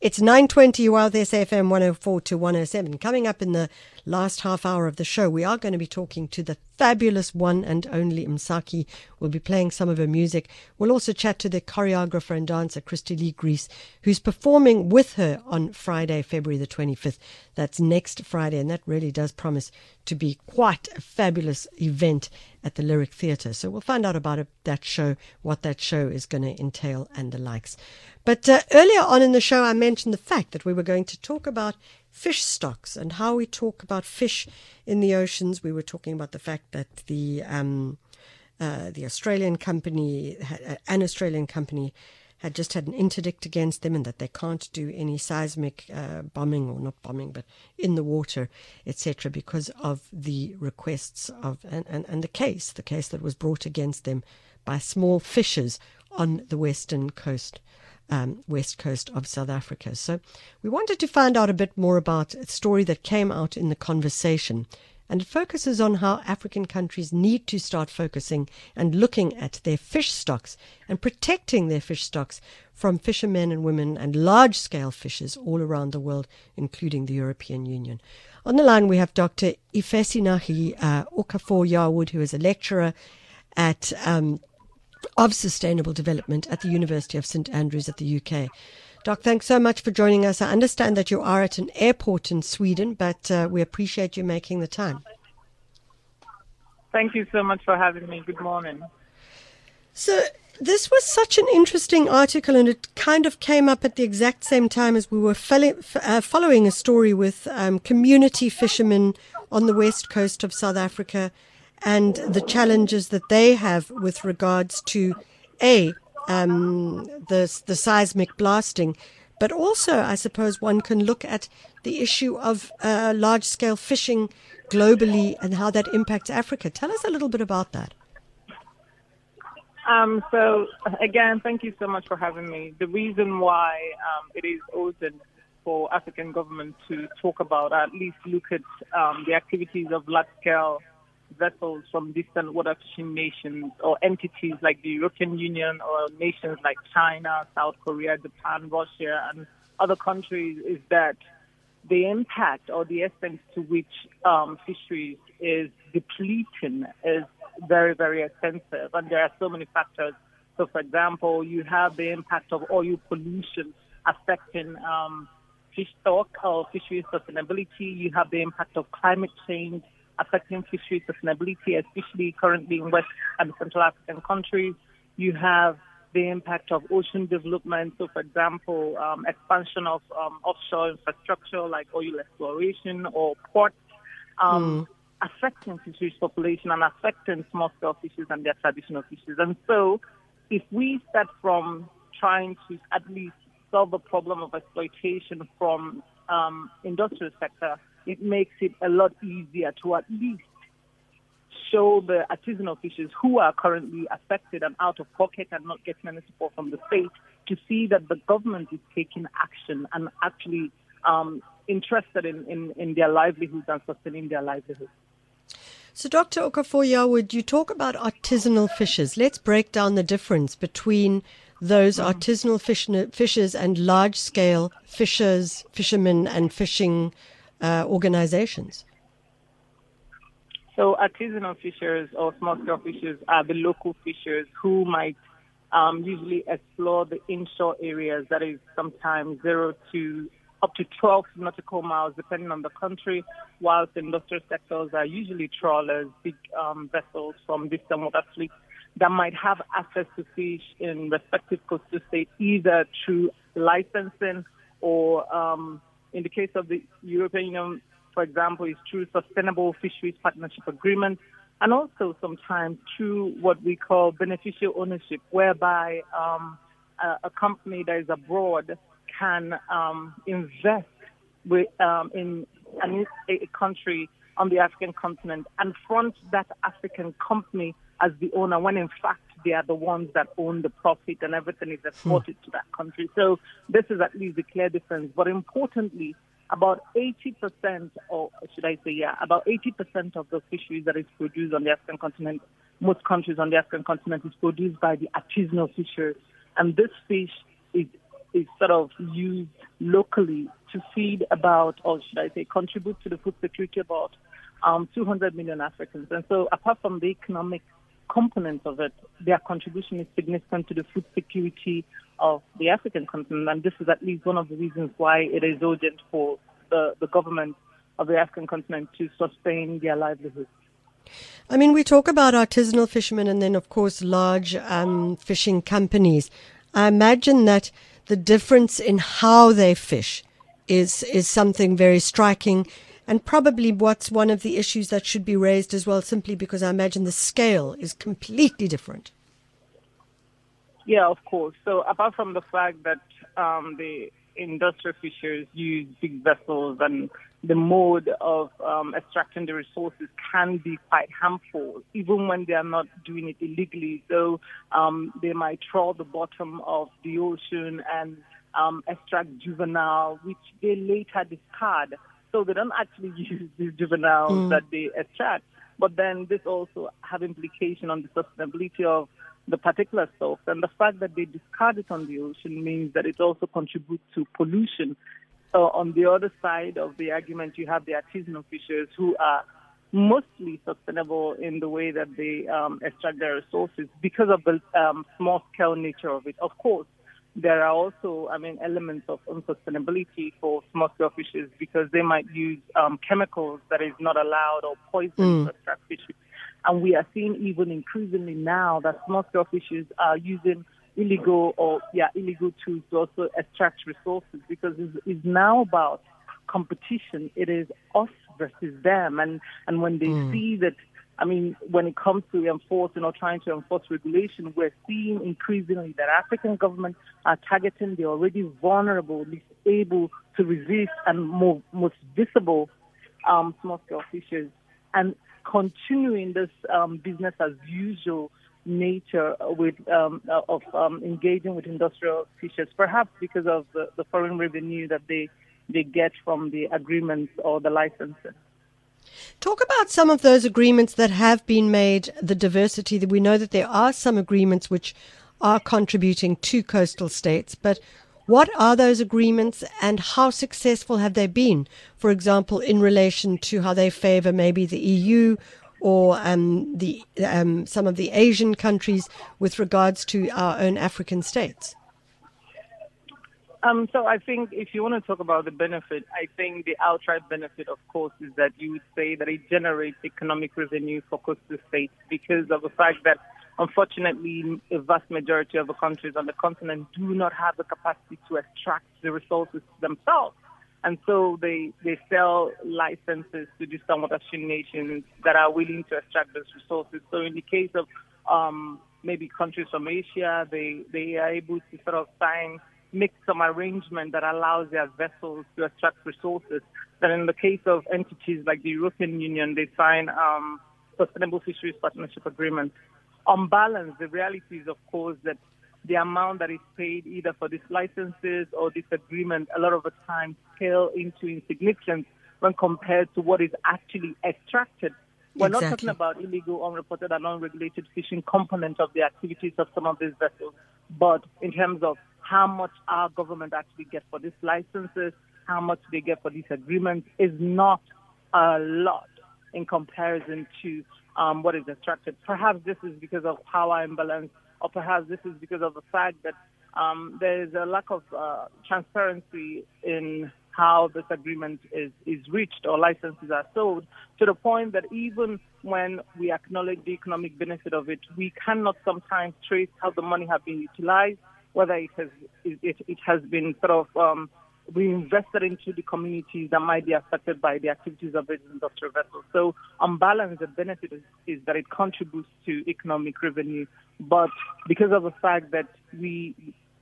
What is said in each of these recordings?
It's 9.20, you are this FM 104 to 107. Coming up in the last half hour of the show, we are going to be talking to the fabulous one and only Msaki. We'll be playing some of her music. We'll also chat to the choreographer and dancer, Christy Lee Grease, who's performing with her on Friday, February the 25th. That's next Friday, and that really does promise to be quite a fabulous event at the Lyric Theatre. So we'll find out about it, that show, what that show is going to entail, and the likes. But uh, earlier on in the show, I mentioned the fact that we were going to talk about fish stocks and how we talk about fish in the oceans. We were talking about the fact that the um, uh, the Australian company, uh, an Australian company, had just had an interdict against them and that they can't do any seismic uh, bombing or not bombing, but in the water, etc., because of the requests of and, and, and the case, the case that was brought against them by small fishers on the western coast um, west coast of South Africa. So we wanted to find out a bit more about a story that came out in the conversation. And it focuses on how African countries need to start focusing and looking at their fish stocks and protecting their fish stocks from fishermen and women and large scale fishers all around the world, including the European Union. On the line, we have Dr. Ifesinachi uh, Okafor Yarwood, who is a lecturer at um, of Sustainable Development at the University of St Andrews at the UK. Doc, thanks so much for joining us. I understand that you are at an airport in Sweden, but uh, we appreciate you making the time. Thank you so much for having me. Good morning. So, this was such an interesting article, and it kind of came up at the exact same time as we were uh, following a story with um, community fishermen on the west coast of South Africa and the challenges that they have with regards to a um, the the seismic blasting, but also I suppose one can look at the issue of uh, large scale fishing globally and how that impacts Africa. Tell us a little bit about that. Um, so again, thank you so much for having me. The reason why um, it is urgent for African government to talk about, at least look at um, the activities of large scale vessels from distant water fishing nations or entities like the European Union or nations like China, South Korea, Japan, Russia, and other countries is that the impact or the extent to which um, fisheries is depleting is very, very extensive. And there are so many factors. So, for example, you have the impact of oil pollution affecting um, fish stock or fisheries sustainability. You have the impact of climate change affecting fisheries sustainability, especially currently in West and Central African countries. You have the impact of ocean development. So, for example, um, expansion of um, offshore infrastructure like oil exploration or ports, um, mm. affecting fisheries population and affecting small-scale fishes and their traditional fishes. And so, if we start from trying to at least solve the problem of exploitation from um, industrial sector, it makes it a lot easier to at least show the artisanal fishers who are currently affected and out of pocket and not getting any support from the state to see that the government is taking action and actually um, interested in, in, in their livelihoods and sustaining their livelihoods. So, Dr. Okafor you talk about artisanal fishers. Let's break down the difference between those mm. artisanal fish, fishers and large scale fishers, fishermen, and fishing uh, organizations? So artisanal fishers or small-scale fishers are the local fishers who might um, usually explore the inshore areas that is sometimes zero to up to 12 nautical miles, depending on the country, whilst industrial sectors are usually trawlers, big um, vessels from distant water fleets that might have access to fish in respective coastal states, either through licensing or um, in the case of the European Union, for example, is through sustainable fisheries partnership agreements and also sometimes through what we call beneficial ownership, whereby um, a, a, company that is abroad can um, invest with, um, in an, a country on the African continent and front that African company as the owner when in fact they are the ones that own the profit and everything is exported hmm. to that country. So this is at least a clear difference. But importantly, about 80%, or should I say, yeah, about 80% of the fisheries that is produced on the African continent, most countries on the African continent, is produced by the artisanal fishers. And this fish is is sort of used locally to feed about, or should I say, contribute to the food security of about um, 200 million Africans. And so, apart from the economic component of it, their contribution is significant to the food security of the African continent. And this is at least one of the reasons why it is urgent for the, the government of the African continent to sustain their livelihoods. I mean, we talk about artisanal fishermen and then, of course, large um, fishing companies. I imagine that the difference in how they fish is is something very striking, and probably what's one of the issues that should be raised as well. Simply because I imagine the scale is completely different. Yeah, of course. So apart from the fact that um, the industrial fishers use big vessels and the mode of um, extracting the resources can be quite harmful, even when they are not doing it illegally. So um, they might trawl the bottom of the ocean and um, extract juvenile, which they later discard. So they don't actually use these juveniles mm. that they extract. But then this also have implication on the sustainability of the particular stocks. And the fact that they discard it on the ocean means that it also contributes to pollution. So on the other side of the argument, you have the artisanal fishers who are mostly sustainable in the way that they um, extract their resources because of the um, small scale nature of it. Of course, there are also, I mean, elements of unsustainability for small scale fishers because they might use um, chemicals that is not allowed or poison mm. to extract fish and we are seeing even increasingly now that small scale fishers are using illegal or yeah illegal tools to also extract resources because it's, it's now about competition. It is us versus them, and and when they mm. see that. I mean, when it comes to enforcing or trying to enforce regulation, we're seeing increasingly that African governments are targeting the already vulnerable, able to resist, and more, most visible um, small-scale fishers. And continuing this um, business as usual nature with um, of um, engaging with industrial fishers, perhaps because of the, the, foreign revenue that they they get from the agreements or the licenses. Talk about some of those agreements that have been made. The diversity that we know that there are some agreements which are contributing to coastal states, but what are those agreements and how successful have they been? For example, in relation to how they favor maybe the EU or um, the um, some of the Asian countries with regards to our own African states? Um, so I think if you want to talk about the benefit, I think the outright benefit, of course, is that you would say that it generates economic revenue for coastal states because of the fact that Unfortunately, a vast majority of the countries on the continent do not have the capacity to extract the resources themselves. And so they, they sell licenses to somewhat upstream nations that are willing to extract those resources. So in the case of um, maybe countries from Asia, they, they are able to sort of sign, make some arrangement that allows their vessels to extract resources. Then in the case of entities like the European Union, they sign um, sustainable fisheries partnership agreements on balance, the reality is, of course, that the amount that is paid either for these licenses or this agreement a lot of the time scale into insignificance when compared to what is actually extracted. We're exactly. not talking about illegal, unreported, and unregulated fishing component of the activities of some of these vessels, but in terms of how much our government actually gets for these licenses, how much they get for these agreements is not a lot in comparison to um, what is extracted. Perhaps this is because of power imbalance, or perhaps this is because of the fact that um, there is a lack of uh, transparency in how this agreement is, is reached or licenses are sold to the point that even when we acknowledge the economic benefit of it, we cannot sometimes trace how the money has been utilized, whether it has, it, it has been sort of um, we invested into the communities that might be affected by the activities of these industrial vessels. So, on balance, the benefit is, is, that it contributes to economic revenue. But because of the fact that we,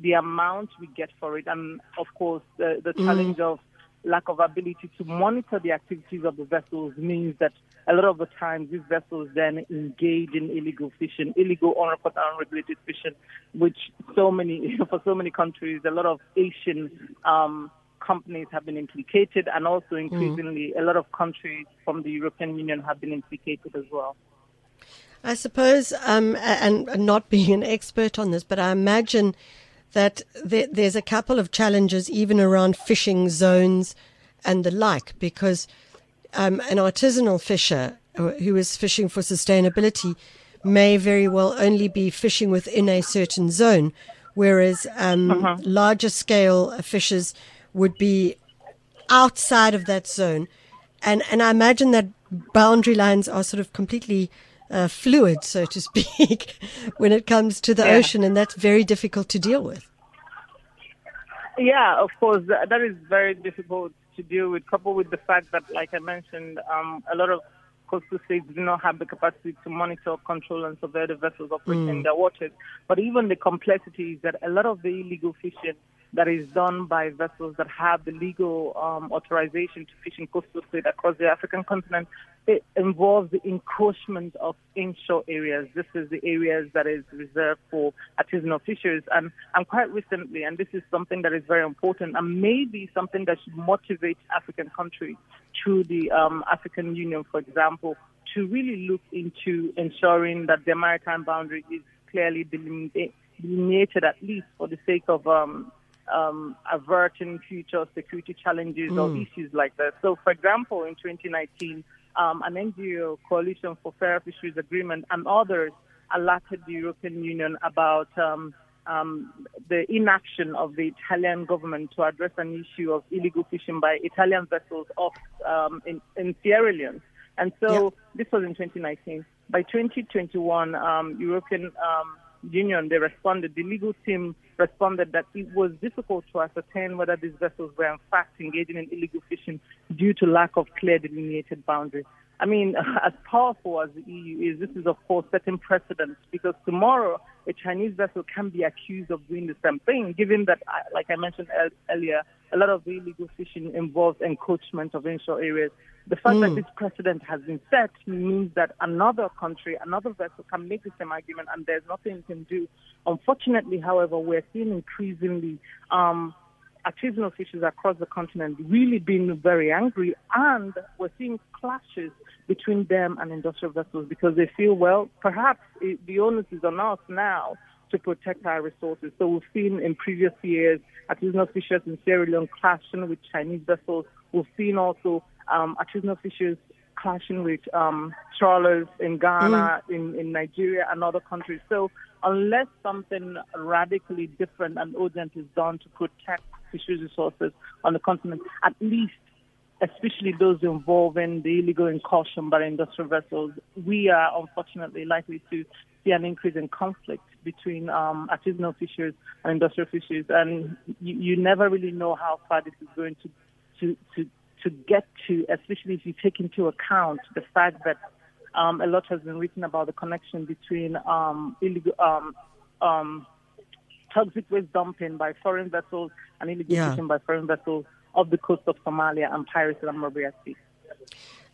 the amount we get for it, and of course, the, the mm. challenge of lack of ability to monitor the activities of the vessels means that a lot of the times these vessels then engage in illegal fishing, illegal unreported, unregulated fishing, which so many for so many countries, a lot of Asian um, companies have been implicated, and also mm. increasingly mm. a lot of countries from the European Union have been implicated as well. I suppose, um, and not being an expert on this, but I imagine that there, there's a couple of challenges even around fishing zones and the like, because um, an artisanal fisher who is fishing for sustainability may very well only be fishing within a certain zone, whereas um, uh-huh. larger scale fishers would be outside of that zone. And, and I imagine that boundary lines are sort of completely uh, fluid, so to speak, when it comes to the yeah. ocean, and that's very difficult to deal with. Yeah, of course, that is very difficult to deal with, coupled with the fact that, like I mentioned, um, a lot of coastal states do not have the capacity to monitor, control, and survey the vessels operating mm. in their waters. But even the complexity is that a lot of the illegal fishing that is done by vessels that have the legal um, authorization to fish in coastal states across the African continent. It involves the encroachment of inshore areas. This is the areas that is reserved for artisanal fishers. And, and quite recently, and this is something that is very important and maybe something that should motivate African countries through the um, African Union, for example, to really look into ensuring that the maritime boundary is clearly delineated, at least for the sake of um, um, averting future security challenges mm. or issues like that. So, for example, in 2019, um, an NGO, Coalition for Fair Fisheries Agreement, and others alerted the European Union about um, um, the inaction of the Italian government to address an issue of illegal fishing by Italian vessels off um, in, in, Sierra Leone. And so this was in 2019. By 2021, um, European um, Union they responded. The legal team responded that it was difficult to ascertain whether these vessels were in fact engaging in illegal fishing due to lack of clear delineated boundaries. I mean, as powerful as the EU is, this is of course setting precedent because tomorrow a Chinese vessel can be accused of doing the same thing, given that, like I mentioned earlier, a lot of the illegal fishing involves encroachment of inshore areas. The fact mm. that this precedent has been set means that another country, another vessel can make the same argument and there's nothing you can do. Unfortunately, however, we're seeing increasingly um, artisanal fishers across the continent really being very angry and we're seeing clashes between them and industrial vessels because they feel, well, perhaps it, the onus is on us now to protect our resources. So we've seen in previous years artisanal fishers in Sierra Leone clashing with Chinese vessels. We've seen also um, artisanal fishers clashing with um, trawlers in Ghana, mm. in, in Nigeria, and other countries. So unless something radically different and urgent is done to protect fisheries resources on the continent, at least especially those involving the illegal incursion by industrial vessels, we are unfortunately likely to see an increase in conflict between um, artisanal fishers and industrial fishers, and you, you never really know how far this is going to to to to get to, especially if you take into account the fact that um, a lot has been written about the connection between um, illegal um, um, toxic waste dumping by foreign vessels and illegal yeah. fishing by foreign vessels off the coast of Somalia and piracy and at sea.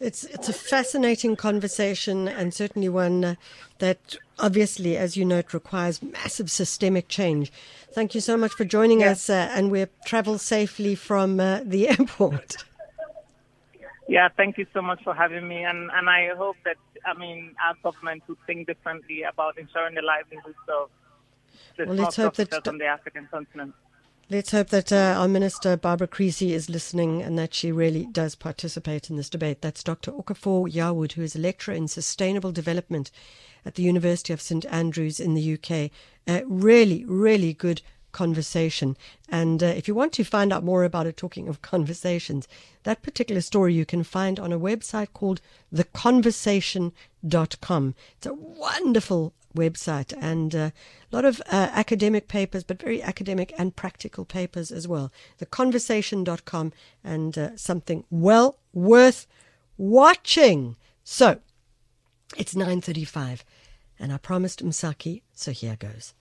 It's it's a fascinating conversation and certainly one that obviously, as you know, it requires massive systemic change. Thank you so much for joining yes. us, uh, and we'll travel safely from uh, the airport. Yeah, thank you so much for having me, and and I hope that I mean our government will think differently about ensuring the livelihoods of well, let's hope that on the African continent. Let's hope that uh, our Minister, Barbara Creecy is listening and that she really does participate in this debate. That's Dr. Okafor Yarwood, who is a lecturer in sustainable development at the University of St Andrews in the UK. Uh, really, really good conversation. And uh, if you want to find out more about it, talking of conversations, that particular story you can find on a website called theconversation.com. It's a wonderful website and uh, a lot of uh, academic papers, but very academic and practical papers as well. Theconversation.com and uh, something well worth watching. So it's 9.35 and I promised Msaki, so here goes.